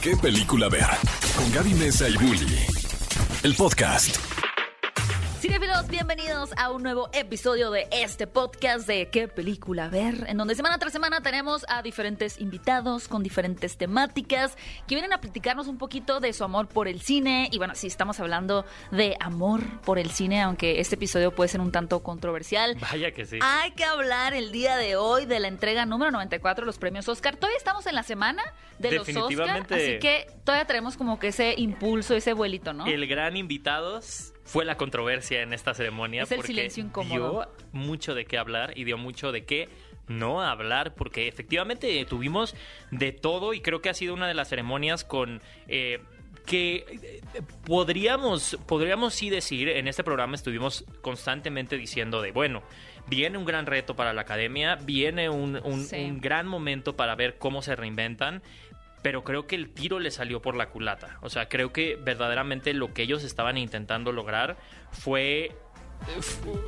¿Qué película ver? Con Gaby Mesa y Bully. El podcast. Cinefilos, bienvenidos a un nuevo episodio de este podcast de ¿Qué película ver? En donde semana tras semana tenemos a diferentes invitados con diferentes temáticas que vienen a platicarnos un poquito de su amor por el cine. Y bueno, sí, estamos hablando de amor por el cine, aunque este episodio puede ser un tanto controversial. Vaya que sí. Hay que hablar el día de hoy de la entrega número 94 de los premios Oscar. Todavía estamos en la semana de los Oscar, así que todavía tenemos como que ese impulso, ese vuelito, ¿no? El gran invitados fue la controversia en esta ceremonia Es el porque silencio incómodo. dio mucho de qué hablar y dio mucho de qué no hablar porque efectivamente tuvimos de todo y creo que ha sido una de las ceremonias con eh, que eh, podríamos podríamos sí decir en este programa estuvimos constantemente diciendo de bueno viene un gran reto para la academia viene un, un- Sí. un gran momento para ver cómo se reinventan pero creo que el tiro le salió por la culata. O sea, creo que verdaderamente lo que ellos estaban intentando lograr fue fu-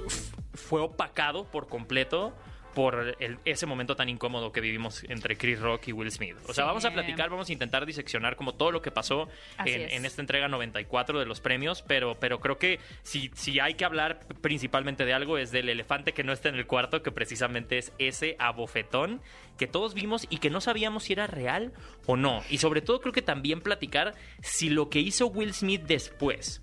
fue opacado por completo por el- ese momento tan incómodo que vivimos entre Chris Rock y Will Smith. O sea, vamos a platicar, vamos a intentar diseccionar como todo lo que pasó en, es. en esta entrega 94 de los premios, pero, pero creo que si, si hay que hablar principalmente de algo es del elefante que no está en el cuarto, que precisamente es ese abofetón que todos vimos y que no sabíamos si era real o no. Y sobre todo creo que también platicar si lo que hizo Will Smith después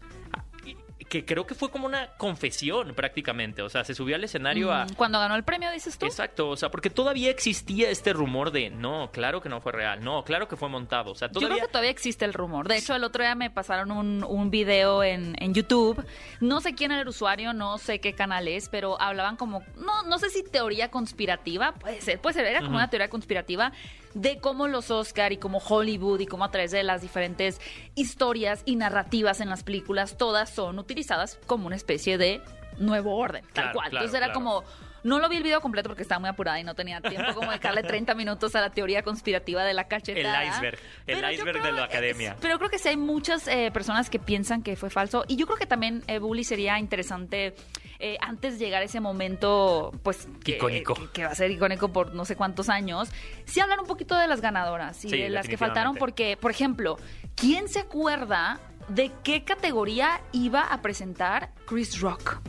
que creo que fue como una confesión prácticamente, o sea, se subió al escenario a... Mm, Cuando ganó el premio, dices tú. Exacto, o sea, porque todavía existía este rumor de, no, claro que no fue real, no, claro que fue montado, o sea, Yo todavía... creo que todavía existe el rumor. De hecho, el otro día me pasaron un, un video en, en YouTube. No sé quién era el usuario, no sé qué canal es, pero hablaban como, no, no sé si teoría conspirativa, puede ser, puede ser, era como una teoría conspirativa de cómo los Oscar y como Hollywood y cómo a través de las diferentes historias y narrativas en las películas, todas son utilizadas como una especie de nuevo orden, tal Claro, cual. claro, Entonces era claro. como, no lo vi el video completo porque estaba muy apurada y no tenía tiempo como de darle 30 minutos a la teoría conspirativa de la cachetada. El iceberg, el Pero iceberg de la academia. es- pero creo que sí hay muchas eh, personas que piensan que fue falso. Y yo creo que también, eh, Bully, sería interesante, eh, antes de llegar a ese momento, pues... Que, Icónico. Que, que va a ser icónico por no sé cuántos años, sí hablar un poquito de las ganadoras y Sí, de las que faltaron. Porque, por ejemplo, ¿quién se acuerda de qué categoría iba a presentar Chris Rock?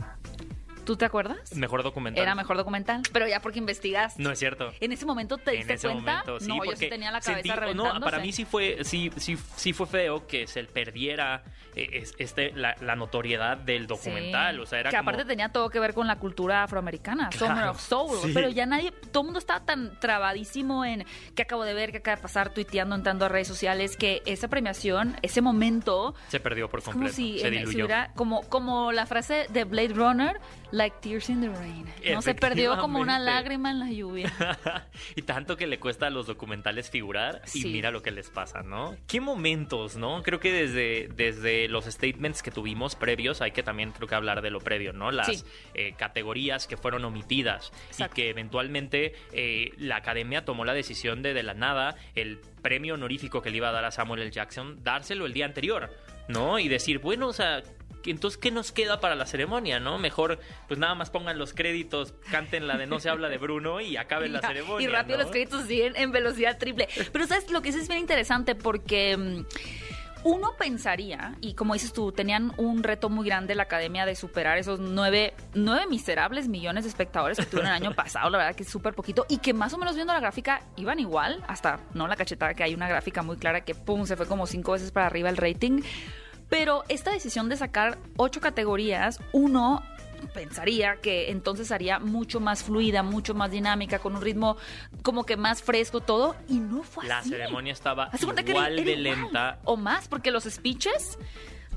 ¿Tú te acuerdas? Mejor documental. Era mejor documental, pero ya porque investigas. No es cierto. ¿En ese momento te en diste ese cuenta? momento, sí, no, yo porque sí tenía la cabeza sentí- reventándose. No, para mí sí fue, sí, sí, sí fue feo que se perdiera eh, es- este, la, la notoriedad del documental. Sí. O sea, era que como- aparte tenía todo que ver con la cultura afroamericana, Summer of Soul, pero ya nadie, todo el mundo estaba tan trabadísimo en qué acabo de ver, qué acaba de pasar, tuiteando, entrando a redes sociales, que esa premiación, ese momento, se perdió por es como completo. si, se en- si diluyó. hubiera, como, como la frase de Blade Runner, like tears in the rain. No se perdió como una lágrima en la lluvia. y tanto que le cuesta a los documentales figurar y Sí. mira lo que les pasa, ¿no? ¿Qué momentos, no? Creo que desde, desde los statements que tuvimos previos, hay que también creo que hablar de lo previo, ¿no? Las Sí. eh, categorías que fueron omitidas Exacto. y que eventualmente eh, la academia tomó la decisión de de la nada el premio honorífico que le iba a dar a Samuel L. Jackson, dárselo el día anterior, ¿no? Y decir, bueno, o sea... Entonces, ¿qué nos queda para la ceremonia, no? Mejor, pues nada más pongan los créditos, canten la de No se habla de Bruno y acaben la ceremonia. Y rápido ¿no? los créditos siguen en velocidad triple. Pero sabes, lo que sí es bien interesante porque mm, uno pensaría, y como dices tú, tenían un reto muy grande la academia de superar esos nueve, nueve miserables millones de espectadores que tuvieron el año pasado, la verdad que es súper poquito, y que más o menos viendo la gráfica iban igual, hasta no la cachetada, que hay una gráfica muy clara que pum, se fue como cinco veces para arriba el rating. Pero esta decisión de sacar ocho categorías, uno pensaría que entonces haría mucho más fluida, mucho más dinámica, con un ritmo como que más fresco todo, y no fue La así. ceremonia estaba que era- igual era de igual, lenta. O más, porque los speeches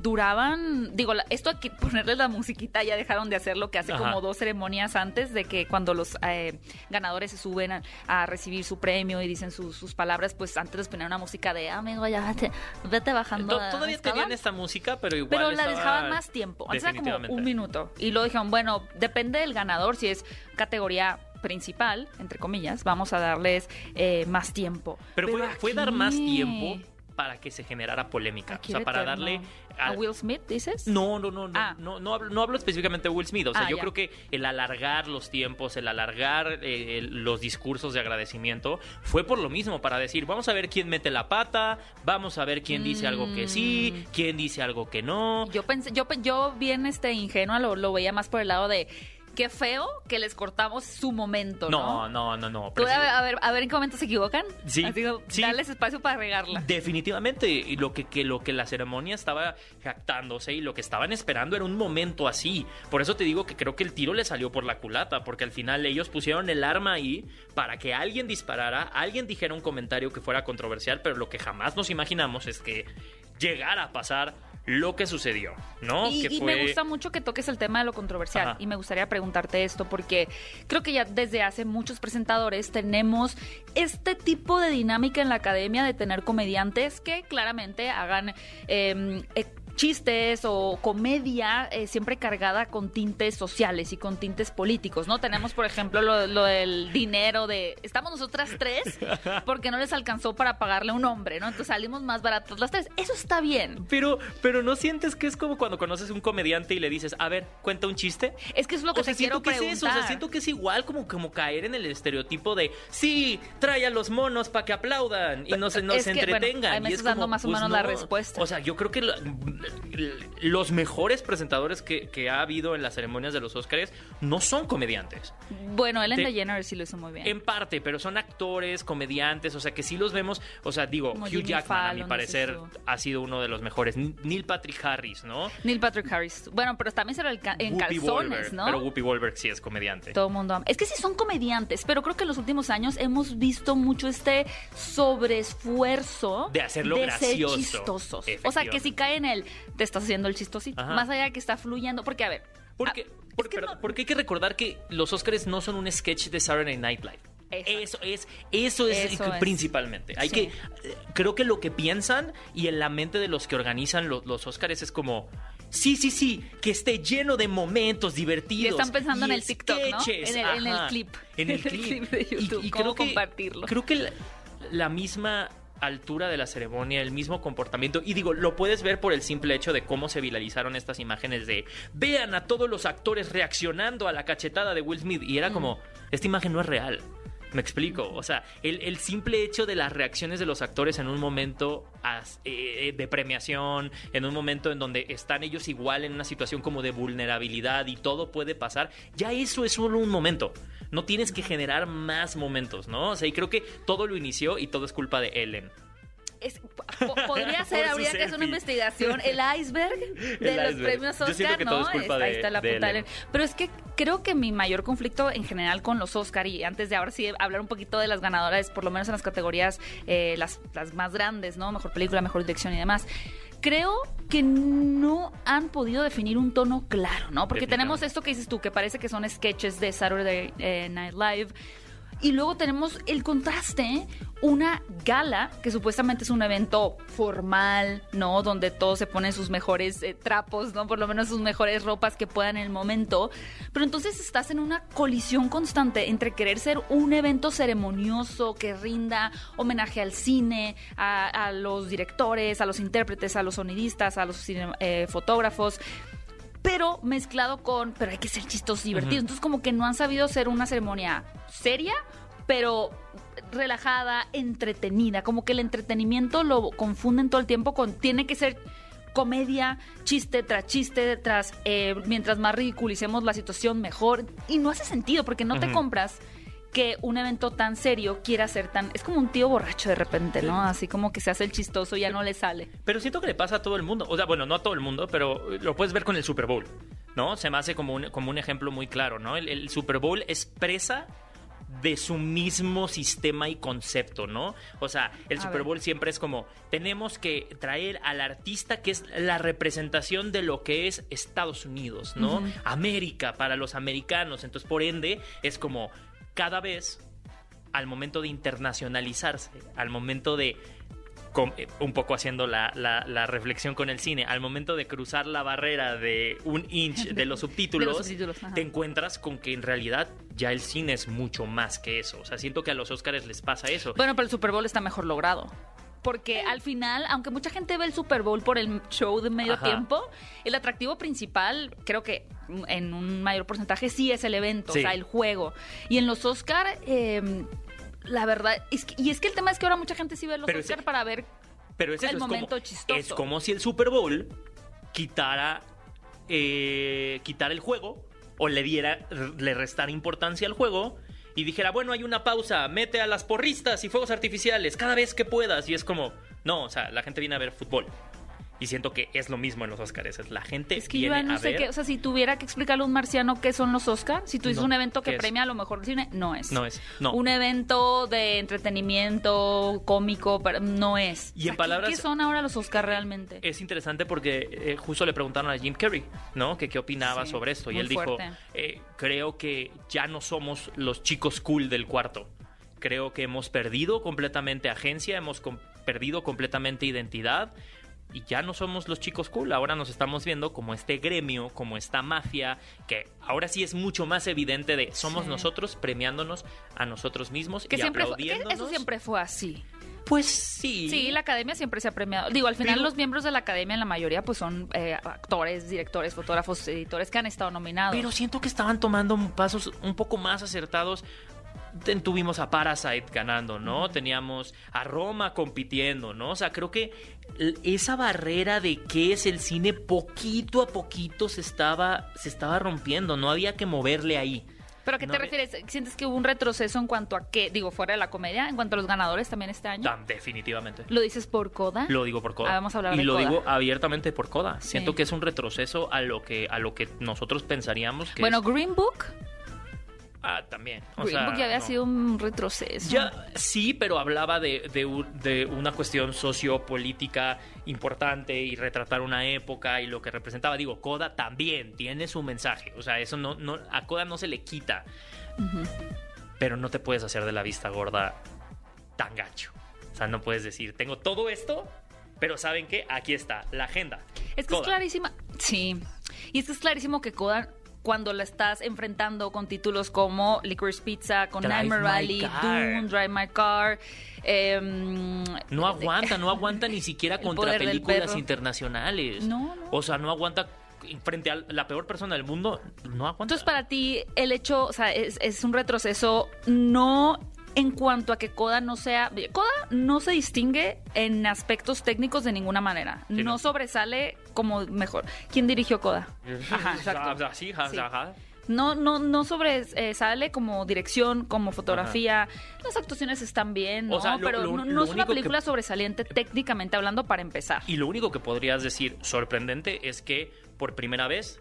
duraban, digo, esto aquí ponerles la musiquita ya dejaron de hacer lo que hace Ajá. como dos ceremonias antes de que cuando los eh, ganadores se suben a, a recibir su premio y dicen sus- sus palabras, pues antes les ponían una música de "Ah, amigo, ya vete, vete bajando. To- Todavía escala". tenían esta música, pero igual Pero la dejaban más tiempo. Antes era como un minuto. Y luego dijeron, bueno, depende del ganador, si es categoría principal, entre comillas, vamos a darles eh, más tiempo. Pero fue, fue dar más tiempo para que se generara polémica. Aquí o sea, para eterno. darle... ¿A Will Smith, dices? no, no, no, no, Ah. no, no, hablo, no hablo específicamente de Will Smith. O sea, Ah, yo ya. creo que el alargar los tiempos, el alargar eh, el- los discursos de agradecimiento fue por lo mismo, para decir, vamos a ver quién mete la pata, vamos a ver quién dice algo que sí, Mm. quién dice algo que no. Yo pensé, yo, yo bien este ingenua lo, lo veía más por el lado de qué feo que les cortamos su momento, ¿no? No, no, no, no. Tú, a, ver, a ver, en qué momento se equivocan. Sí, Así sí. darles espacio para regarla. Definitivamente, y lo que, que lo que la ceremonia estaba jactándose y lo que estaban esperando era un momento así. Por eso te digo que creo que el tiro le salió por la culata, porque al final ellos pusieron el arma ahí para que alguien disparara, alguien dijera un comentario que fuera controversial, pero lo que jamás nos imaginamos es que llegara a pasar lo que sucedió, ¿no? Y, que y fue... me gusta mucho que toques el tema de lo controversial. Ajá. Y me gustaría preguntarte esto porque creo que ya desde hace muchos presentadores tenemos este tipo de dinámica en la academia de tener comediantes que claramente hagan eh, eh, chistes o comedia eh, siempre cargada con tintes sociales y con tintes políticos, ¿no? Tenemos, por ejemplo, lo, lo del dinero de... Estamos nosotras tres porque no les alcanzó para pagarle a un hombre, ¿no? Entonces salimos más baratos las tres. Eso está bien. Pero, pero no sientes que es como cuando conoces un comediante y le dices, a ver, cuenta un chiste. Es que es lo que o sea, te quiero siento que preguntar. es eso, o sea, siento que es igual como, como caer en el estereotipo de sí, trae a los monos para que aplaudan y no se, no Es que, bueno, entretengan. ahí me Y estás es dando más o pues, menos la respuesta. O sea, yo creo que la- los mejores presentadores que, que ha habido en las ceremonias de los Oscars no son comediantes. Bueno, Ellen DeGeneres sí lo hizo muy bien. En parte, pero son actores, comediantes, o sea que sí los vemos, o sea, digo, Como Hugh Jimmy Jackman a mi parecer ha sido uno de los mejores. Neil Patrick Harris, ¿no? Neil Patrick Harris. Bueno, pero también se lo alca- en Whoopi calzones, Goldberg, ¿no? Pero Whoopi Goldberg sí es comediante. Todo el mundo ama. Es que sí son comediantes, pero creo que en los últimos años hemos visto mucho este sobreesfuerzo De hacerlo de gracioso, ser chistosos. O sea, que si cae en el te estás haciendo el chistosito, Ajá. más allá de que está fluyendo, porque a ver, Porque, ah, porque, que perdón, no- porque hay que recordar que los Oscars no son un sketch de Saturday Night Live. Exacto. Eso es, eso es Eso es. principalmente. Hay Sí. que, creo que lo que piensan y en la mente de los que organizan lo- los Oscars es como, sí, sí, sí, que esté lleno de momentos divertidos. Y están pensando y en el TikTok, ¿no? En el- en el ajá, clip. En el En el clip. de YouTube, cómo compartirlo. Creo que la, la misma altura de la ceremonia, el mismo comportamiento. Y digo, lo puedes ver por el simple hecho de cómo se viralizaron estas imágenes de vean a todos los actores reaccionando a la cachetada de Will Smith. Y era como, esta imagen no es real. Me explico. O sea, el, simple hecho de las reacciones de los actores en un momento eh, de premiación, en un momento en donde están ellos igual en una situación como de vulnerabilidad y todo puede pasar, ya eso es solo un momento. No tienes que generar más momentos, ¿no? O sea, y creo que todo lo inició y todo es culpa de Ellen. Es- po- podría ser, habría que hacer una investigación, el iceberg de El los iceberg. premios Oscar, que ¿no? es ahí de- está la de puta Ellen. Ellen. Pero es que creo que mi mayor conflicto en general con los Oscar, y antes de ahora sí hablar un poquito de las ganadoras, por lo menos en las categorías eh, las, las más grandes, ¿no? Mejor película, mejor dirección y demás. Creo que no han podido definir un tono claro, ¿no? Porque tenemos esto que dices tú, que parece que son sketches de Saturday eh, Night Live. Y luego tenemos el contraste, una gala, que supuestamente es un evento formal, ¿no? Donde todos se ponen sus mejores eh, trapos, ¿no? Por lo menos sus mejores ropas que puedan en el momento. Pero entonces estás en una colisión constante entre querer ser un evento ceremonioso que rinda homenaje al cine, a, los directores, a los intérpretes, a los sonidistas, a los eh, fotógrafos pero mezclado con, pero hay que ser chistosos y divertidos. Entonces como que no han sabido hacer una ceremonia seria, pero relajada, entretenida. Como que el entretenimiento lo confunden todo el tiempo con, tiene que ser comedia, chiste tras chiste, tras, eh, mientras más ridiculicemos la situación, mejor. Y no hace sentido, porque no te compras que un evento tan serio quiera ser tan... Es como un tío borracho de repente, ¿no? Así como que se hace el chistoso y ya no le sale. Pero siento que le pasa a todo el mundo. O sea, bueno, no a todo el mundo, pero lo puedes ver con el Super Bowl, ¿no? Se me hace como un, como un ejemplo muy claro, ¿no? El, el Super Bowl expresa de su mismo sistema y concepto, ¿no? O sea, el A Super ver. Bowl siempre es como, tenemos que traer al artista que es la representación de lo que es Estados Unidos, ¿no? América para los americanos. Entonces, por ende, es como cada vez al momento de internacionalizarse, al momento de eh, un poco haciendo la, la- la reflexión con el cine, al momento de cruzar la barrera de un inch de los subtítulos, te encuentras con que en realidad ya el cine es mucho más que eso. O sea, siento que a los Oscars les pasa eso. Bueno, pero el Super Bowl está mejor logrado. porque al final, aunque mucha gente ve el Super Bowl por el show de medio Ajá. tiempo, el atractivo principal, creo que en un mayor porcentaje sí es el evento, Sí. o sea, el juego. Y en los Oscar, eh, la verdad, es que- y es que el tema es que ahora mucha gente sí ve los Pero ese- Oscar para ver Pero es eso, el es momento como, chistoso. Es como si el Super Bowl quitara, eh, quitara el juego o le diera, le restara importancia al juego y dijera, bueno, hay una pausa, mete a las porristas y fuegos artificiales cada vez que puedas. Y es como, no, o sea, la gente viene a ver fútbol. Y siento que es lo mismo en los Oscars. Es la gente Es que yo viene no a sé ver. qué, o sea, si tuviera que explicarle a un marciano qué son los Oscars, si tú dices No, un evento que premia a lo mejor del cine, no es. No es, no. Un evento de entretenimiento cómico, no es. Y en ¿qué- palabras- ¿qué, son ahora los Oscars realmente? Es interesante porque eh, justo le preguntaron a Jim Carrey, ¿no? Que qué opinaba Sí, sobre esto. Y él dijo, eh, creo que ya no somos los chicos cool del cuarto. Creo que hemos perdido completamente agencia, hemos com- perdido completamente identidad. Y ya no somos los chicos cool, ahora nos estamos viendo como este gremio, como esta mafia, que ahora sí es mucho más evidente de somos Sí. nosotros premiándonos a nosotros mismos Que y siempre fue- eso siempre fue así. Pues sí. Sí, la academia siempre se ha premiado. Digo, al final Pero- los miembros de la academia, en la mayoría, pues son eh, actores, directores, fotógrafos, editores que han estado nominados. Pero siento que estaban tomando pasos un poco más acertados. Tuvimos a Parasite ganando, ¿no? Teníamos a Roma compitiendo, ¿no? O sea, creo que esa barrera de qué es el cine poquito a poquito se estaba, se estaba rompiendo. No había que moverle ahí. ¿Pero a qué No te refieres? ¿Sientes que hubo un retroceso en cuanto a qué? Digo, fuera de la comedia, en cuanto a los ganadores también este año. Tan definitivamente. ¿Lo dices por coda? Lo digo por Coda. Ah, vamos a hablar y de lo Coda. digo abiertamente por Coda. Sí. Siento que es un retroceso a lo que, a lo que nosotros pensaríamos que bueno, es- Green Book. Ah, también. O Green sea, Book ya había no. sido un retroceso. Ya, sí, pero hablaba de, de una cuestión sociopolítica importante y retratar una época y lo que representaba. Digo, Coda también tiene su mensaje. O sea, eso no, no, a Coda no se le quita. Pero no te puedes hacer de la vista gorda tan gacho. O sea, no puedes decir, tengo todo esto, pero ¿saben qué? Aquí está, la agenda. Es que es clarísima. Sí. Y es que es clarísimo que Coda, cuando la estás enfrentando con títulos como Licorice Pizza, con Drive Rally. Dune, Drive My Car. em, No aguanta, no aguanta ni siquiera contra películas internacionales. No, no. O sea, no aguanta frente a la peor persona del mundo. No aguanta. Entonces, para ti, el hecho, o sea, es, es un retroceso no en cuanto a que Coda no sea... Coda no se distingue en aspectos técnicos de ninguna manera. Sí, no, no. sobresale como mejor. ¿Quién dirigió Coda? Ajá, exacto. Sí. No, no, no sobresale como dirección, como fotografía. Las actuaciones están bien, ¿no? O sea, lo- Pero lo- no, lo es una que- película sobresaliente técnicamente hablando para empezar. Y lo único que podrías decir sorprendente es que por primera vez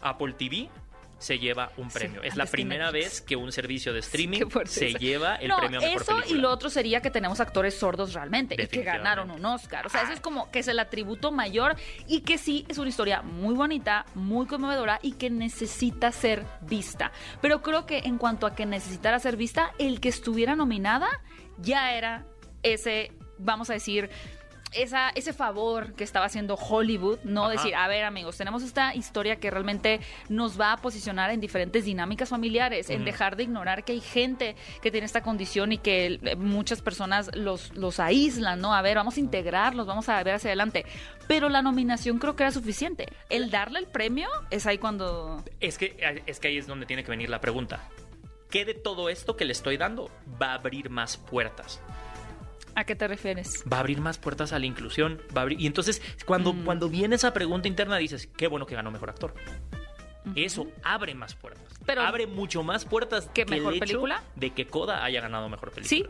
Apple TV se lleva un premio. es la primera Netflix. vez que un servicio de streaming se lleva el no, premio a mejor eso película. y lo otro sería que tenemos actores sordos realmente y que ganaron un Oscar. O sea, eso es como que es el atributo mayor y que sí es una historia muy bonita, muy conmovedora y que necesita ser vista. Pero creo que en cuanto a que necesitara ser vista, el que estuviera nominada ya era ese, vamos a decir, esa, ese favor que estaba haciendo Hollywood, no Ajá. decir, a ver amigos, tenemos esta historia que realmente nos va a posicionar en diferentes dinámicas familiares, en dejar de ignorar que hay gente que tiene esta condición y que eh, muchas personas los, los aíslan, ¿no? A ver, vamos a integrarlos, vamos a ver hacia adelante. Pero la nominación creo que era suficiente. El darle el premio es ahí cuando... Es que, es que ahí es donde tiene que venir la pregunta. ¿Qué de todo esto que le estoy dando va a abrir más puertas? ¿A qué te refieres? va a abrir más puertas a la inclusión, va a abrir... Y entonces, cuando, Mm. cuando viene esa pregunta interna, dices, qué bueno que ganó Mejor Actor. Eso abre más puertas. Pero- abre mucho más puertas ¿Que que Mejor el hecho Película? de que Coda haya ganado Mejor Película. Sí,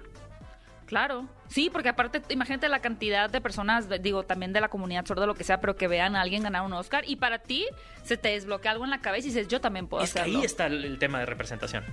claro. Sí, porque aparte, imagínate la cantidad de personas, digo, también de la comunidad sorda, lo que sea, pero que vean a alguien ganar un Oscar y para ti se te desbloquea algo en la cabeza y dices, yo también puedo Es que hacerlo. ahí está el tema de representación.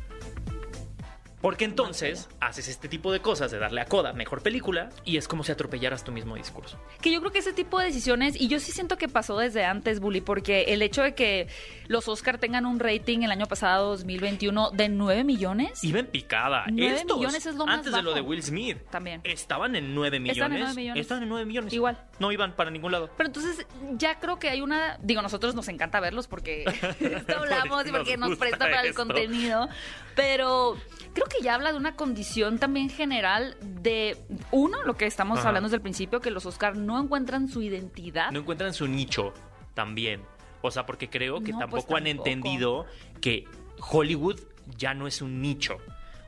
Porque entonces haces este tipo de cosas de darle a Coda mejor película y es como si atropellaras tu mismo discurso. Que yo creo que ese tipo de decisiones, y yo sí siento que pasó desde antes, Bully, porque el hecho de que los Oscar tengan un rating el año pasado, 2021, de 9 millones. Iba en picada. Nueve Estos, millones es lo más antes de lo de. Will Smith, También. estaban en 9 millones. En. Estaban en 9 millones. Igual. No iban para ningún lado. Pero entonces ya creo que hay una, digo, nosotros nos encanta verlos porque esto hablamos y Nos porque nos presta para el contenido, pero creo que ya habla de una condición también general de, uno, lo que estamos Ajá. hablando desde el principio, que los Oscar no encuentran su identidad. No encuentran su nicho también. O sea, porque creo que No, pues tampoco han entendido que Hollywood ya no es un nicho.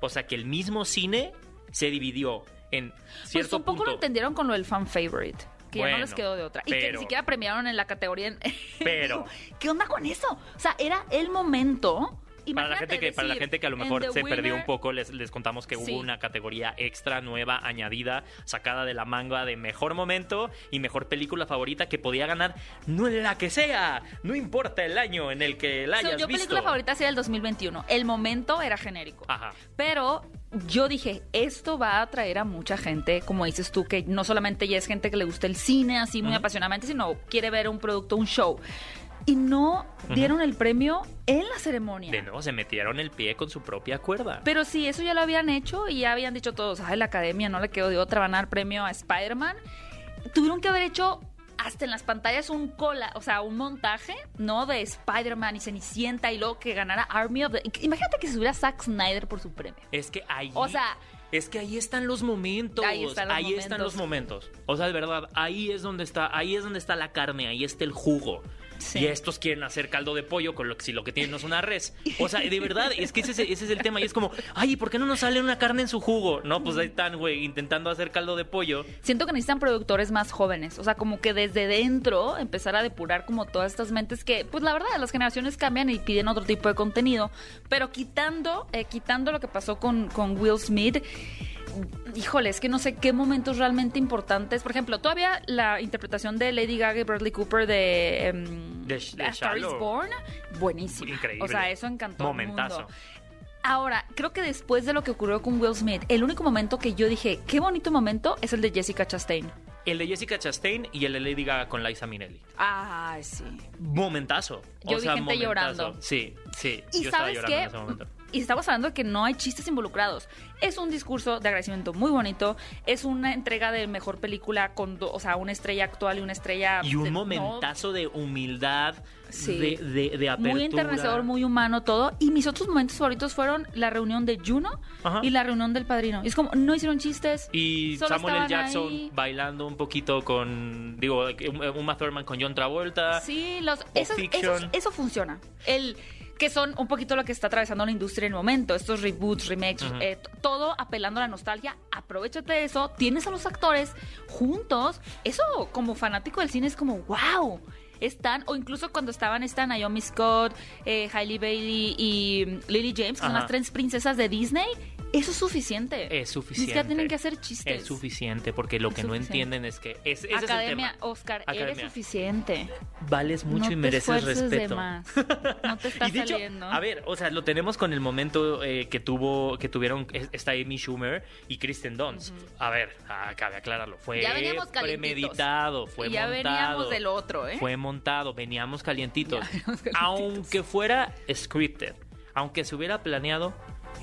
O sea, que el mismo cine se dividió en pues cierto un poco punto. lo entendieron con lo del fan favorite. Que ya no les quedó de otra. y que ni siquiera premiaron en la categoría. en- Pero- ¿Qué onda con eso? O sea, era el momento. Para la, gente que, para la gente que a lo mejor se perdió un poco, les, les contamos que Sí. hubo una categoría extra nueva, añadida, sacada de la manga de mejor momento y mejor película favorita que podía ganar no la que sea, no importa el año en el que la So, hayas yo visto. película favorita sería el 2021. El momento era genérico. Ajá. Pero yo dije, esto va a atraer a mucha gente, como dices tú, que no solamente ya es gente que le gusta el cine así muy apasionadamente, sino quiere ver un producto, un show. Y no dieron el premio en la ceremonia. De nuevo, se metieron el pie con su propia cuerda. Pero sí, eso ya lo habían hecho y ya habían dicho todos, ay, la academia no le quedó de otra, van a dar premio a Spider-Man. Tuvieron que haber hecho hasta en las pantallas un cola, o sea, un montaje, ¿no? De Spider-Man y Cenicienta y luego que ganara Army of the... Imagínate que se hubiera Zack Snyder por su premio. Es que ahí. O sea, Es que ahí están los momentos. Ahí están los están los momentos. O sea, de verdad, ahí es donde está, ahí es donde está la carne, ahí está el jugo. Sí. Y estos quieren hacer caldo de pollo con lo que si lo que tienen no es una res. O sea, de verdad, es que ese, es- ese es el tema. Y es como, ay, ¿por qué no nos sale una carne en su jugo? No, pues ahí están, güey, intentando hacer caldo de pollo. siento que necesitan productores más jóvenes, o sea, como que desde dentro empezar a depurar como todas estas mentes que, pues la verdad, las generaciones cambian y piden otro tipo de contenido, pero quitando, eh, quitando lo que pasó con, con Will Smith, híjole, es que no sé qué momentos realmente importantes, por ejemplo, todavía la interpretación de Lady Gaga y Bradley Cooper de, De- de A Star is. Born, buenísima. Increíble. O sea, eso encantó al Momentazo. mundo. Ahora, creo que después de lo que ocurrió con Will Smith, el único momento que yo dije, qué bonito momento, es el de Jessica Chastain. El de Jessica Chastain y el de Lady Gaga con Liza Minnelli. Ay, sí. Momentazo. Yo o vi sea, gente momentazo. llorando. Sí, sí. Y yo estaba sabes llorando qué? en ese momento. Y estamos hablando de que no hay chistes involucrados. Es un discurso de agradecimiento muy bonito. Es una entrega de mejor película con, do- o sea, una estrella actual y una estrella. Y de- un no, momentazo de humildad, Sí. de, de, de apertura. muy enternecedor, muy humano, todo. Y mis otros momentos favoritos fueron la reunión de Juno Ajá. y la reunión del padrino. Y es como, no hicieron chistes. Y solo Samuel L. Jackson ahí. bailando un poquito con, digo, Uma Thurman con John Travolta. Sí, los, eso, Fiction. eso, eso funciona. El que son un poquito lo que está atravesando la industria en el momento. Estos reboots, remakes, eh, todo apelando a la nostalgia. Aprovechate de eso. Tienes a los actores juntos. Eso, como fanático del cine, es como, wow. Están, o incluso cuando estaban, están Naomi Scott, eh, Hailey Bailey y mm, Lily James, que son las tres princesas de Disney. Eso es suficiente. Es Ni suficiente. siquiera tienen que hacer chistes. Es suficiente, porque lo Es que no entienden es que es, ese Academia, es el tema. Oscar, eres suficiente. Vales mucho no y mereces de respeto. más. No te está y de hecho, saliendo. a ver, o sea, lo tenemos con el momento eh, que tuvo, que tuvieron es- esta Amy Schumer y Kristen Dunst. A ver, ah, cabe aclararlo, fue Ya veníamos calientitos. premeditado, fue y ya montado. veníamos del otro, ¿eh? Fue montado, veníamos calientitos. Ya veníamos calientitos. Aunque fuera scripted, aunque se hubiera planeado,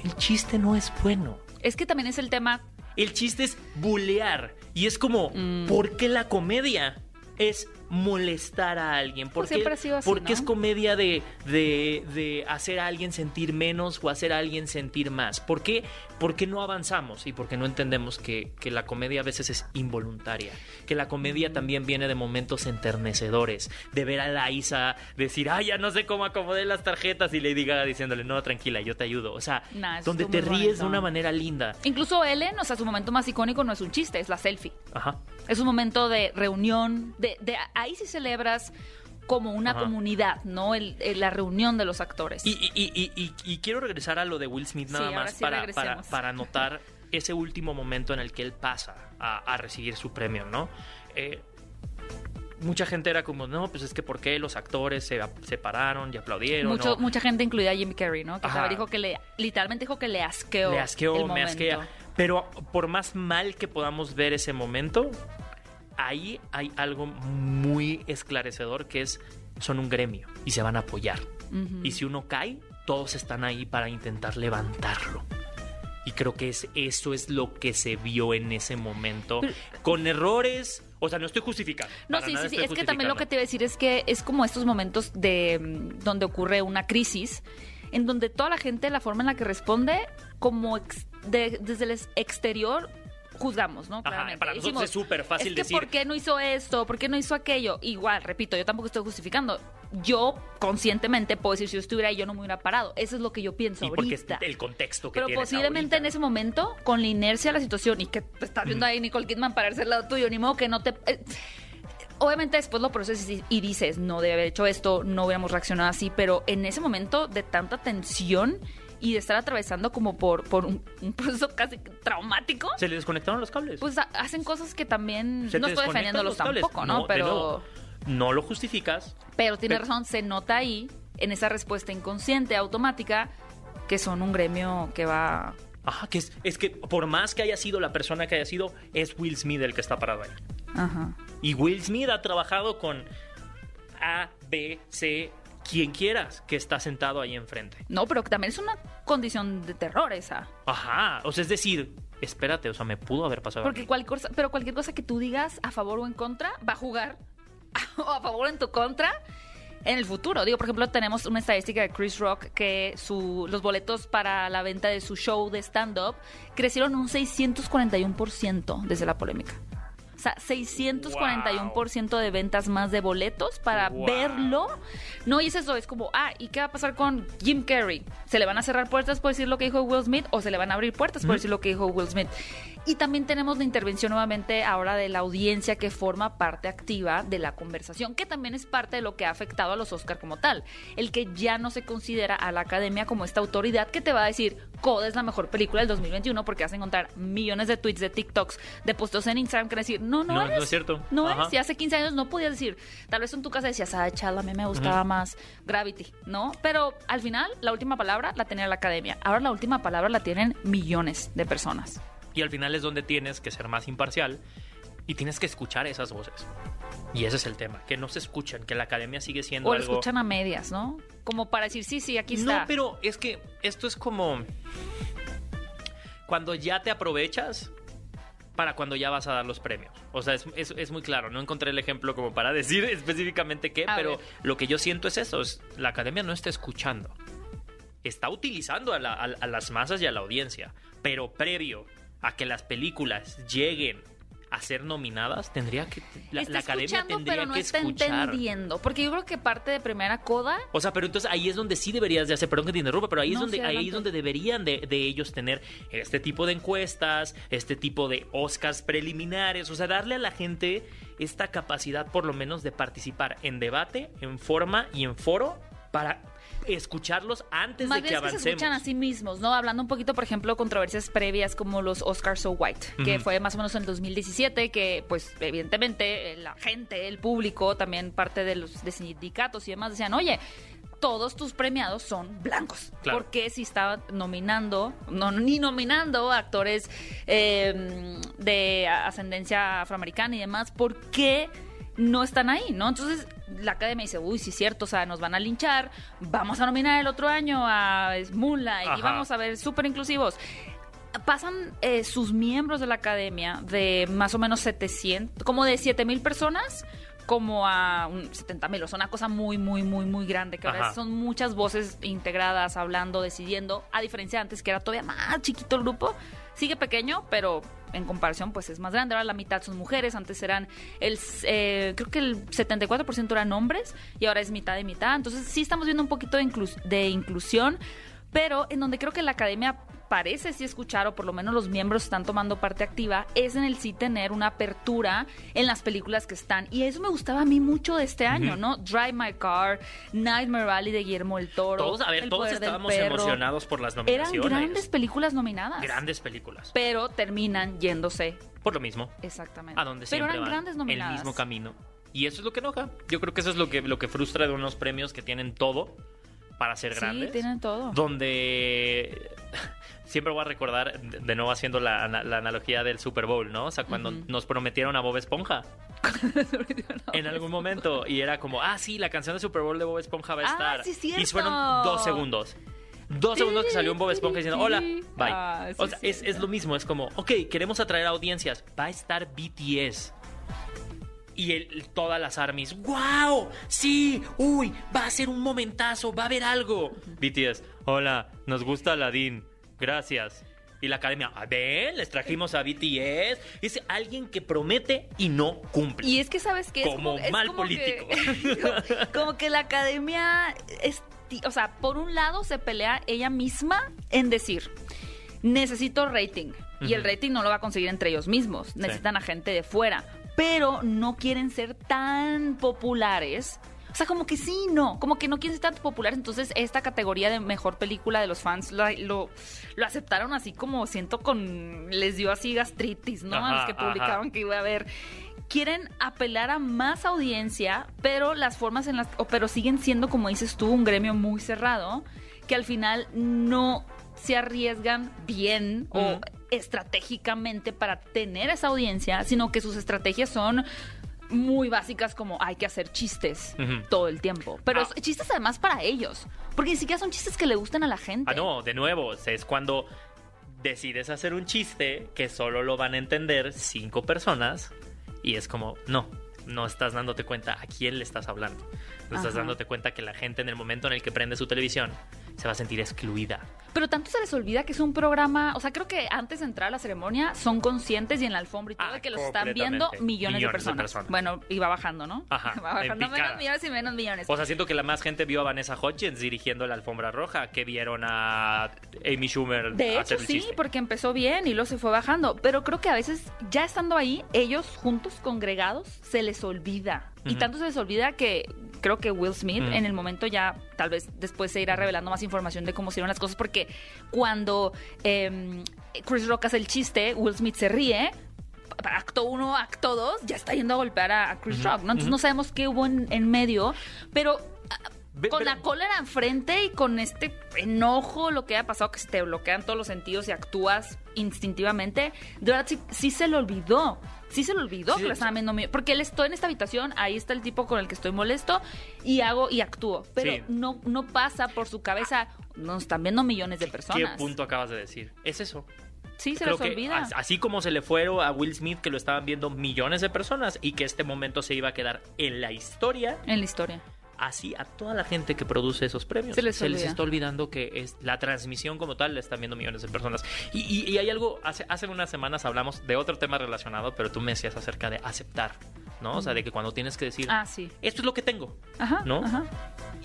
el chiste no es bueno. Es que también es el tema. El chiste es bulear. Y es como, Mm. ¿por qué la comedia es molestar a alguien? ¿Por Pues qué, siempre ha sido así, por qué ¿no? es comedia de, de, de hacer a alguien sentir menos o hacer a alguien sentir más? ¿Por qué, por qué no avanzamos? Y por qué no entendemos que, que la comedia a veces es involuntaria. Que la comedia también viene de momentos enternecedores. De ver a la Isa decir, ay, ya no sé cómo acomodé las tarjetas. Y Lady Gaga diciéndole, no, tranquila, yo te ayudo. O sea, Nah, donde te ríes de una manera linda. Incluso Ellen, o sea, su momento más icónico no es un chiste, es la selfie. Ajá. Es un momento de reunión, de, de ahí sí celebras como una Ajá. comunidad, ¿no? El, el- la reunión de los actores. Y, y- y- y- quiero regresar a lo de Will Smith nada Sí, más sí para, para, notar ese último momento en el que él pasa a, a recibir su premio, ¿no? Eh, mucha gente era como, no, pues es que ¿por qué los actores se separaron y aplaudieron? Mucho, mucha gente, incluida Jim Carrey, ¿no? Que dijo que le, literalmente dijo que le asqueó. le asqueó, el me momento. asquea. Pero por más mal que podamos ver ese momento, ahí hay algo muy esclarecedor que es, son un gremio y se van a apoyar. Ujú. Y si uno cae, todos están ahí para intentar levantarlo. Y creo que es, eso es lo que se vio en ese momento. Con errores. O sea, no estoy justificando. No, sí, sí, sí. Es que también lo que te iba a decir es que es como estos momentos de mm, donde ocurre una crisis, en donde toda la gente, la forma en la que responde, como ex- de- desde el ex- exterior juzgamos, ¿no? Ajá, Claramente. para nosotros es súper fácil es que decir- ¿por qué no hizo esto? ¿Por qué no hizo aquello? Igual, repito, yo tampoco estoy justificando. Yo conscientemente puedo decir, si yo estuviera ahí, yo no me hubiera parado. Eso es lo que yo pienso Y porque es el contexto que Pero posiblemente ahorita. en ese momento, con la inercia de la situación y que te estás viendo ahí Nicole Kidman pararse al lado tuyo, ni modo que no te... eh, obviamente después lo procesas y, y dices, no debe haber hecho esto, no hubiéramos reaccionado así, pero en ese momento de tanta tensión y de estar atravesando como por, por un, un proceso casi traumático, Se le desconectaron los cables. pues ha- hacen cosas que también... Se no estoy defendiéndolos los tampoco, ¿no? pero... nuevo, no lo justificas. Pero tiene Pero- razón, se nota ahí, en esa respuesta inconsciente, automática, que son un gremio que va... Ajá, que es, es que por más que haya sido la persona que haya sido, es Will Smith el que está parado ahí. Ajá. Y Will Smith ha trabajado con A, B, C, quien quieras que está sentado ahí enfrente. No, pero también es una condición de terror esa. Ajá, o sea, es decir, espérate, o sea, me pudo haber pasado. Porque cualquier cosa, pero cualquier cosa que tú digas a favor o en contra va a jugar o a favor o en tu contra en el futuro. Digo, por ejemplo, tenemos una estadística de Chris Rock que su, los boletos para la venta de su show de stand-up crecieron un 641% desde la polémica. O sea, 641% de ventas más de boletos para Wow. verlo. No, y es eso, es como, ah, ¿y qué va a pasar con Jim Carrey? ¿Se le van a cerrar puertas por decir lo que dijo Will Smith o se le van a abrir puertas por decir lo que dijo Will Smith? Y también tenemos la intervención nuevamente ahora de la audiencia que forma parte activa de la conversación, que también es parte de lo que ha afectado a los Oscar como tal. El que ya no se considera a la academia como esta autoridad que te va a decir, Coda es la mejor película del 2021 porque vas a encontrar millones de tweets, de TikToks, de posts en Instagram que van a decir, no, no, No, eres. no es cierto. No Ajá. eres. Y hace 15 años no podías decir, tal vez en tu casa decías, ah, chala, a mí me gustaba más Gravity, ¿no? Pero al final, la última palabra la tenía la academia. Ahora la última palabra la tienen millones de personas. Y al final es donde tienes que ser más imparcial y tienes que escuchar esas voces. Y ese es el tema, que no se escuchan, que la academia sigue siendo O algo... escuchan a medias, ¿no? Como para decir, sí, sí, aquí está. No, pero es que esto es como cuando ya te aprovechas para cuando ya vas a dar los premios. O sea, es, es- es muy claro. No encontré el ejemplo como para decir específicamente qué, A pero ver. lo que yo siento es eso. es- la academia no está escuchando. Está utilizando a, la- a- a las masas y a la audiencia. Pero previo a que las películas lleguen a ser nominadas, tendría que... La, está la academia tendría pero no que está escuchar. entendiendo. Porque yo creo que parte de primera coda O sea, pero entonces ahí es donde sí deberías de hacer, perdón que te interrumpa, pero ahí es donde sí, ahí es donde deberían de, de ellos tener este tipo de encuestas, este tipo de Oscars preliminares, o sea, darle a la gente esta capacidad por lo menos de participar en debate, en forma y en foro para escucharlos antes Más de que bien es que se avancemos. escuchan a sí mismos, ¿no? Hablando un poquito, por ejemplo, controversias previas como los Oscars So White, que fue más o menos en el 2017, que pues evidentemente eh, la gente, el público, también parte de los de sindicatos y demás decían, oye, todos tus premiados son blancos. Claro. ¿Por qué si estaban nominando, no, ni nominando actores eh, de ascendencia afroamericana y demás? ¿Por qué no están ahí, ¿no? Entonces la academia dice, uy, sí es cierto, o sea, nos van a linchar, vamos a nominar el otro año a Moonlight Ajá. y vamos a ver súper inclusivos. Pasan eh, sus miembros de la academia de más o menos 700, como de 7 mil personas, como a 70 mil. O sea, una cosa muy, muy, muy, muy grande. Que ahora son muchas voces integradas, hablando, decidiendo. A diferencia de antes, que era todavía más chiquito el grupo. Sigue pequeño, pero en comparación, pues es más grande. Ahora la mitad son mujeres. Antes eran el, eh, creo que el 74% eran hombres y ahora es mitad y mitad. Entonces sí estamos viendo un poquito de, inclus- de inclusión, pero en donde creo que la academia parece sí escuchar, o por lo menos los miembros están tomando parte activa, es en el sí tener una apertura en las películas que están. Y eso me gustaba a mí mucho de este año, ¿no? Drive My Car, Nightmare Valley de Guillermo del Toro. Todos, a ver, El todos estábamos emocionados por las Eran nominaciones. grandes películas nominadas. Grandes películas. Pero terminan yéndose. Por lo mismo. Exactamente. a donde pero eran van, grandes nominadas. el mismo camino. Y eso es lo que enoja. Yo creo que eso es lo que, lo que frustra de unos premios que tienen todo para ser Sí, grandes. tienen todo. Donde siempre voy a recordar, de de nuevo haciendo la, la analogía del Super Bowl, ¿no? O sea, cuando nos prometieron a Bob Esponja en algún momento y era como, ah, sí, la canción de Super Bowl de Bob Esponja va a Ah, estar. sí. Y fueron dos segundos. Dos segundos que salió un Bob Esponja diciendo, hola, bye. Ah, sí, o sea, es, es lo mismo, es como, ok, queremos atraer audiencias, va a estar BTS. Y el- todas las armies, ¡wow! ¡Sí! ¡Uy! Va a ser un momentazo, va a haber algo. BTS, hola, nos gusta Aladdin. Gracias. Y la academia, a ver, les trajimos a BTS. Es alguien que promete y no cumple. Y es que, ¿sabes qué? Es Como es mal como político. Que, como que la academia, es, o sea, por un lado se pelea ella misma en decir, necesito rating. Y el rating no lo va a conseguir entre ellos mismos. Necesitan a gente de fuera. Pero no quieren ser tan populares. O sea, como que sí, no. Como que no quieren ser tan populares. Entonces, esta categoría de mejor película de los fans lo, lo, lo aceptaron así como siento con. Les dio así gastritis, ¿no? a los que ajá. publicaban que iba a haber quieren apelar a más audiencia, pero las formas en las o- pero siguen siendo como dices tú un gremio muy cerrado que al final no se arriesgan bien o estratégicamente para tener esa audiencia, sino que sus estrategias son muy básicas como hay que hacer chistes todo el tiempo, pero Ah. es- chistes además para ellos, porque ni siquiera son chistes que le gusten a la gente. Ah, no, de nuevo, es cuando decides hacer un chiste que solo lo van a entender cinco personas y es como, no, no estás dándote cuenta a quién le estás hablando. No estás Ajá. dándote cuenta que la gente en el momento en el que prende su televisión se va a sentir excluida. Pero tanto se les olvida que es un programa, o sea, creo que antes de entrar a la ceremonia son conscientes y en la alfombra y todo Ah, de que los están viendo millones, de, personas. Bueno, y va bajando, ¿no? Ajá, Va bajando menos millones y menos millones. O sea, siento que la más gente vio a Vanessa Hudgens dirigiendo la alfombra roja que vieron a Amy Schumer De hecho, sí, chiste. porque empezó bien y luego se fue bajando. Pero creo que a veces, ya estando ahí, ellos juntos, congregados, se les olvida. Y tanto se les olvida que creo que Will Smith Ujú. en el momento ya, tal vez después se irá revelando más información de cómo se dieron las cosas. Porque cuando eh, Chris Rock hace el chiste, Will Smith se ríe. Acto 1, acto 2, ya está yendo a golpear a, Chris Rock, ¿no? Entonces no sabemos qué hubo en, en medio, pero ah, Ve- con pero- la cólera enfrente y con este enojo, lo que haya pasado, que se te bloquean todos los sentidos y actúas instintivamente, de verdad sí, sí se le olvidó. Sí se le olvidó Sí, que lo estaban viendo mi- Porque él estoy en esta habitación, ahí está el tipo con el que estoy molesto y hago y actúo. Pero Sí. no, no pasa por su cabeza, nos están viendo millones de ¿Qué personas. punto acabas de decir? Es eso. Sí, se Creo les olvida. as- así como se le fueron a Will Smith, que lo estaban viendo millones de personas y que este momento se iba a quedar en la historia, En la historia. Así a toda la gente que produce esos premios. Se les olvida. está olvidando que es la transmisión como tal la están viendo millones de personas. Y, y- y hay algo, hace, hace unas semanas hablamos de otro tema relacionado, pero tú me decías acerca de aceptar, ¿no? O sea, de que cuando tienes que decir, Ah, sí. esto es lo que tengo. Ajá. ¿No? Ajá.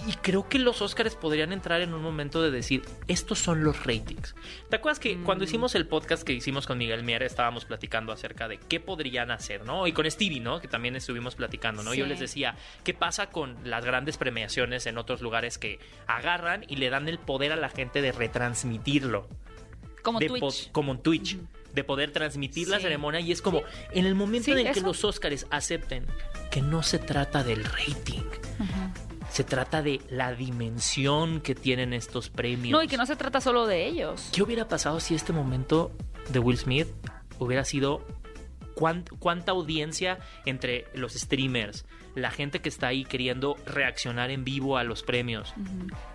Y creo que los Oscars podrían entrar en un momento de decir, estos son los ratings. ¿Te acuerdas que Mm. cuando hicimos el podcast que hicimos con Miguel Mier estábamos platicando acerca de qué podrían hacer, ¿no? Y con Stevie, ¿no? Que también estuvimos platicando, ¿no? Yo Sí. les decía, ¿qué pasa con las grandes premiaciones en otros lugares que agarran y le dan el poder a la gente de retransmitirlo? Como de Twitch. como en Twitch. De poder transmitir la ceremonia y es como en el momento Sí, en el que los Oscars acepten que no se trata del rating, se trata de la dimensión que tienen estos premios. No, y que no se trata solo de ellos. ¿Qué hubiera pasado si este momento de Will Smith hubiera sido cuán- cuánta audiencia entre los streamers, la gente que está ahí queriendo reaccionar en vivo a los premios?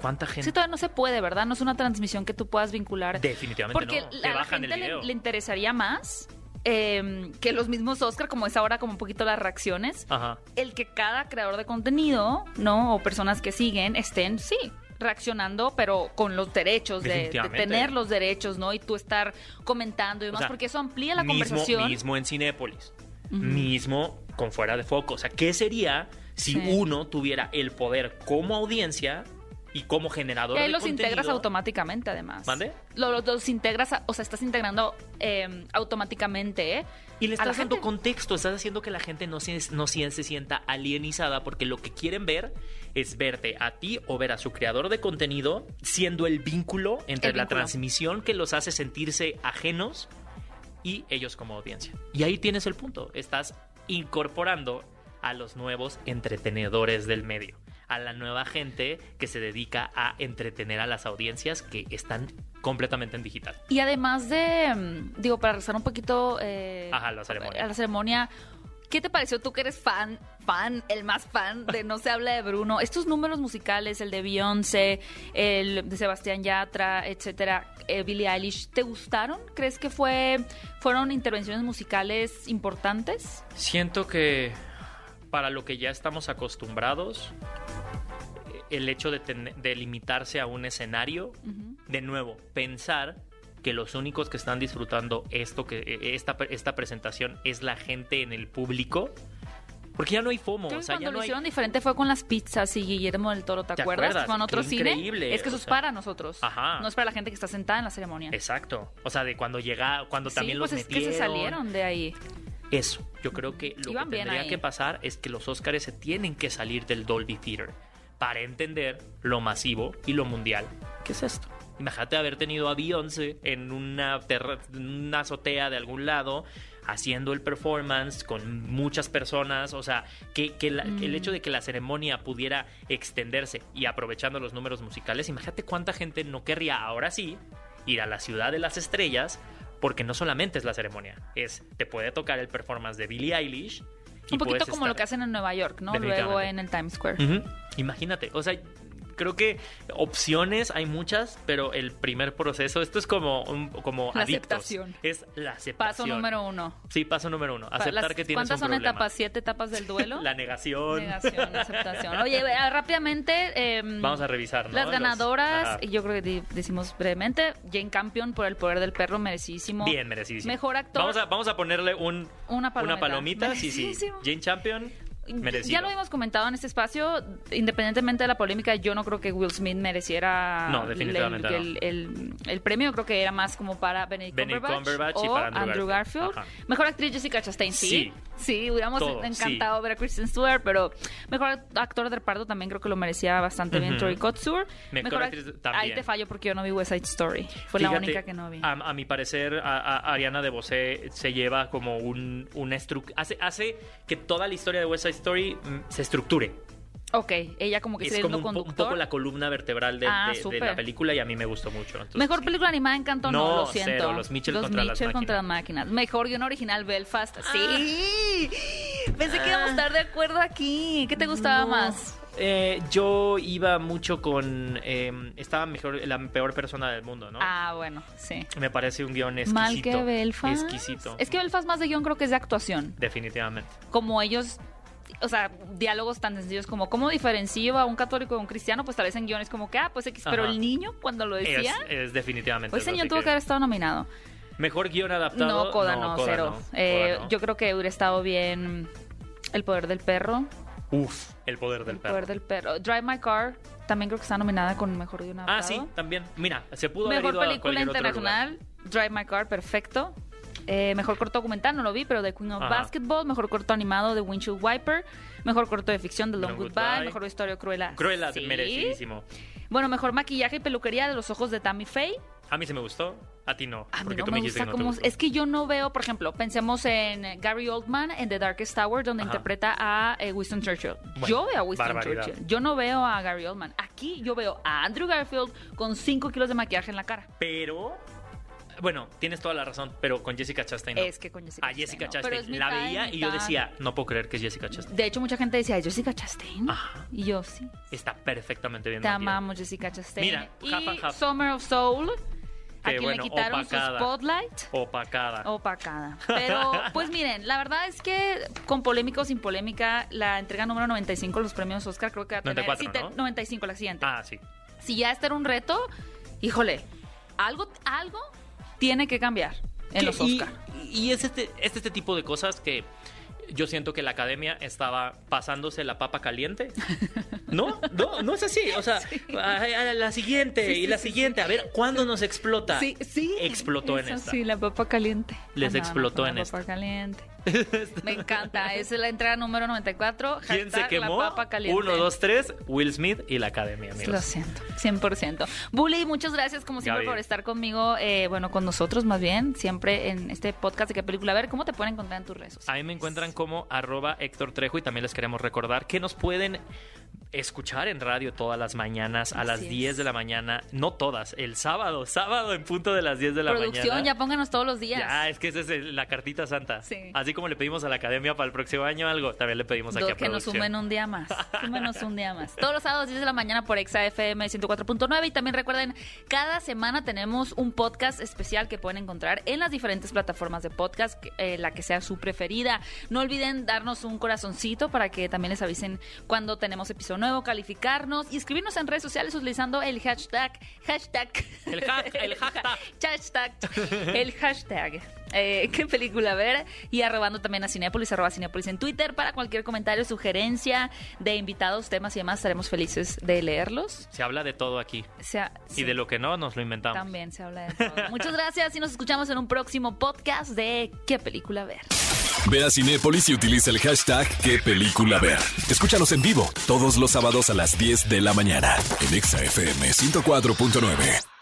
¿Cuánta gente? Sí, todavía no se puede, ¿verdad? No es una transmisión que tú puedas vincular. Definitivamente Porque no. la- Te a la gente le, interesaría más eh, que los mismos Oscar, como es ahora como un poquito las reacciones, Ajá. el que cada creador de contenido, ¿no? O personas que siguen estén, sí, reaccionando, pero con los derechos de, tener los derechos, ¿no? Y tú estar comentando y O demás, sea, porque eso amplía la mismo, conversación. Mismo en Cinépolis. Mismo con fuera de foco. O sea, ¿qué sería si Sí. uno tuviera el poder como audiencia y como generador Y ahí de los contenido? integras automáticamente, además. ¿Mande? Lo- Los, los integras, o sea, estás integrando eh, automáticamente, ¿eh? Y le estás dando gente. contexto, estás haciendo que la gente no se, no se se sienta alienizada porque lo que quieren ver es verte a ti o ver a su creador de contenido siendo el vínculo entre El la vínculo. transmisión que los hace sentirse ajenos y ellos como audiencia. Y ahí tienes el punto, estás incorporando a los nuevos entretenedores del medio, a la nueva gente que se dedica a entretener a las audiencias que están completamente en digital. Y además de, mm, digo, para rezar un poquito eh, Ajá, la ceremonia. a la ceremonia, ¿qué te pareció tú que eres fan, fan, el más fan de No se habla de Bruno? Estos números musicales, el de Beyoncé, el de Sebastián Yatra, etcétera, eh, Billie Eilish, ¿te gustaron? ¿Crees que fue fueron intervenciones musicales importantes? Siento que para lo que ya estamos acostumbrados, el hecho de, ten- de limitarse a un escenario, de nuevo, pensar que los únicos que están disfrutando esto que eh, esta, esta presentación es la gente en el público. Porque ya no hay FOMO, Creo o sea, cuando ya lo hay... hicieron diferente fue con las pizzas y Guillermo del Toro, ¿te, ¿Te acuerdas? acuerdas? Con otro Qué cine. increíble, Es que eso es sea. para nosotros. Ajá. No es para la gente que está sentada en la ceremonia. Exacto. O sea, de cuando llega, cuando sí, también pues los es que se metieron. salieron de ahí. Eso. Yo creo que lo Iban que tendría ahí. que pasar es que los Oscars se tienen que salir del Dolby Theater para entender lo masivo y lo mundial. ¿Qué es esto? Imagínate haber tenido a Beyoncé en una, terra- una azotea de algún lado haciendo el performance con muchas personas, o sea, que, que la- que el hecho de que la ceremonia pudiera extenderse y aprovechando los números musicales, imagínate cuánta gente no querría ahora sí ir a la ciudad de las estrellas, porque no solamente es la ceremonia, es te puede tocar el performance de Billie Eilish. y Un poquito como lo que hacen en Nueva York, ¿no? Luego en el Times Square. Imagínate, o sea, creo que opciones hay muchas, pero el primer proceso, esto es como, un- como La adictos. aceptación. Es la aceptación. Paso número uno. Sí, paso número uno. Aceptar las- que tienes ¿Cuántas un son problema. etapas? ¿Siete etapas del duelo? La negación. Negación, aceptación. Oye, eh, rápidamente. em, Vamos a revisar, ¿no? Las Los- ganadoras, y yo creo que decimos brevemente, Jane Campion por El Poder del Perro, merecidísimo. Bien, merecidísimo. Mejor actor. Vamos a, vamos a ponerle un, Una palomita. palomita. Sí, sí. Jane Champion, merecido. Ya lo habíamos comentado en este espacio, independientemente de la polémica, yo no creo que Will Smith mereciera No, definitivamente el, no. el- el- el premio, creo que era más como para Benedict, Benedict Cumberbatch, Cumberbatch y o para Andrew Andrew Garfield. Garfield. Mejor actriz Jessica Chastain, sí. Sí. Sí, hubiéramos Todo, encantado ver a Kristen Stewart, pero mejor actor de reparto también creo que lo merecía bastante bien Ujú. Troy Kotsur. Mejor act- actriz también. Ahí te fallo porque yo no vi West Side Story. Fue la Fíjate, única que no vi. A, a mi parecer, a, a- Ariana de Bosé se lleva como un, una estru- hace, hace que toda la historia de West Side Story mm, se estructure. ok, ella como que Es como un, po- un conductor. poco la columna vertebral de, Ah, de- de súper. la película y a mí me gustó mucho. Entonces, Mejor película animada Encanto, no, No, lo siento. cero, los Mitchell contra las Mitchell contra las máquinas. Mejor guion original Belfast. Ah. Sí. Pensé que íbamos a estar de acuerdo aquí. ¿Qué te gustaba No. más? Eh, yo iba mucho con... eh, estaba mejor, la peor persona del mundo, ¿no? Ah, bueno, sí. Me parece un guion exquisito. Mal que Belfast. Exquisito. Es que Belfast más de guion creo que es de actuación. Definitivamente. Como ellos o sea, diálogos tan sencillos como cómo diferencio a un católico de un cristiano, pues tal vez en guiones como que, ah, pues X, pero Ajá. el niño cuando lo Es, decía, es definitivamente. pues señor así tuvo que haber estado nominado. Mejor guion adaptado. No, Coda no, Coda cero. no, Eh, Coda no. Yo creo que hubiera estado bien El poder del perro. Uf, el poder del el perro. poder del perro. Drive My Car también creo que está nominada con mejor guion Ah, adaptado. sí, también. Mira, se pudo haber Mejor ido a película internacional, Drive My Car, perfecto. Eh, mejor corto documental, no lo vi, pero The Queen of Ajá. Basketball. Mejor corto animado, The Windshield Wiper. Mejor corto de ficción, The Long Long Goodbye. Goodbye. Mejor historia, Cruella. Cruella, Sí. merecidísimo. Bueno, mejor maquillaje y peluquería de los ojos de Tammy Faye. A mí se me gustó, a ti no. A porque no tú me gusta que no. Es que yo no veo, por ejemplo, pensemos en Gary Oldman en The Darkest Tower, donde Ajá. interpreta a eh, Winston Churchill. Bueno, yo veo a Winston barbaridad. Churchill. Yo no veo a Gary Oldman. Aquí yo veo a Andrew Garfield con 5 kilos de maquillaje en la cara. Pero, bueno, tienes toda la razón, pero con Jessica Chastain no. Es que con Jessica A Jessica Chastain no. La mitad veía y yo decía, no puedo creer que es Jessica Chastain. De hecho, mucha gente decía, ¿Jessica Chastain? Ajá. Y yo, sí. Está perfectamente bien Te maquillada. amamos, Jessica Chastain. Mira, y half and half. Summer of Soul, a quien bueno, le quitaron opacada. su spotlight. Opacada. Opacada. Pero, pues miren, la verdad es que con polémica o sin polémica, la entrega número 95 de los premios Oscar creo que va a tener... 94, sí, te- ¿no? 95, la siguiente. Ah, sí. Si ya este era un reto, híjole, algo, algo tiene que cambiar en Que- los Oscar. Y, es este, es este tipo de cosas que yo siento que la academia estaba pasándose la papa caliente. No, no, no es así. O sea, a, a la siguiente Sí, y la siguiente. A ver, ¿cuándo nos explota? Sí, sí. Explotó en Eso esta. Sí, la papa caliente. Les Andaban explotó en la esta. papa caliente. Me encanta. Es la entrega número 94. ¿Quién se quemó? La papa caliente. Uno, dos, tres. Will Smith y la academia, Lo amigos. siento, 100%. Bully, muchas gracias como siempre Gaby. por estar conmigo, eh, bueno, con nosotros más bien, siempre en este podcast de qué película ver. ¿Cómo te pueden encontrar en tus redes sociales? A mí me encuentran como arroba Héctor Trejo y también les queremos recordar que nos pueden escuchar en radio todas las mañanas a Así las es. 10 de la mañana. No todas, el sábado, sábado en punto de las 10 de la Producción, mañana. ya pónganos todos los días. Ya, es que esa es la cartita santa. Sí. Así como le pedimos a la academia para el próximo año algo, también le pedimos aquí Do- a que nos producción. sumen un día más. Súmenos un día más. Todos los sábados 10 de la mañana por ExaFM 104.9 y también recuerden, cada semana tenemos un podcast especial que pueden encontrar en las diferentes plataformas de podcast, eh, la que sea su preferida. No olviden darnos un corazoncito para que también les avisen cuando tenemos episodio nuevo. calificarnos y escribirnos en redes sociales utilizando el hashtag, hashtag, El ha- el hashtag. hashtag, el hashtag. eh, ¿Qué película ver? Y arrobando también a Cinépolis, arroba Cinépolis en Twitter para cualquier comentario, sugerencia de invitados, temas y demás. Estaremos felices de leerlos. Se habla de todo aquí. Y de lo que no, nos lo inventamos. también se habla de todo. Muchas gracias y nos escuchamos en un próximo podcast de ¿Qué película ver? Ve a Cinépolis y utiliza el hashtag qué película ver. Escúchanos en vivo todos los sábados a las 10 de la mañana en Exa FM 104.9.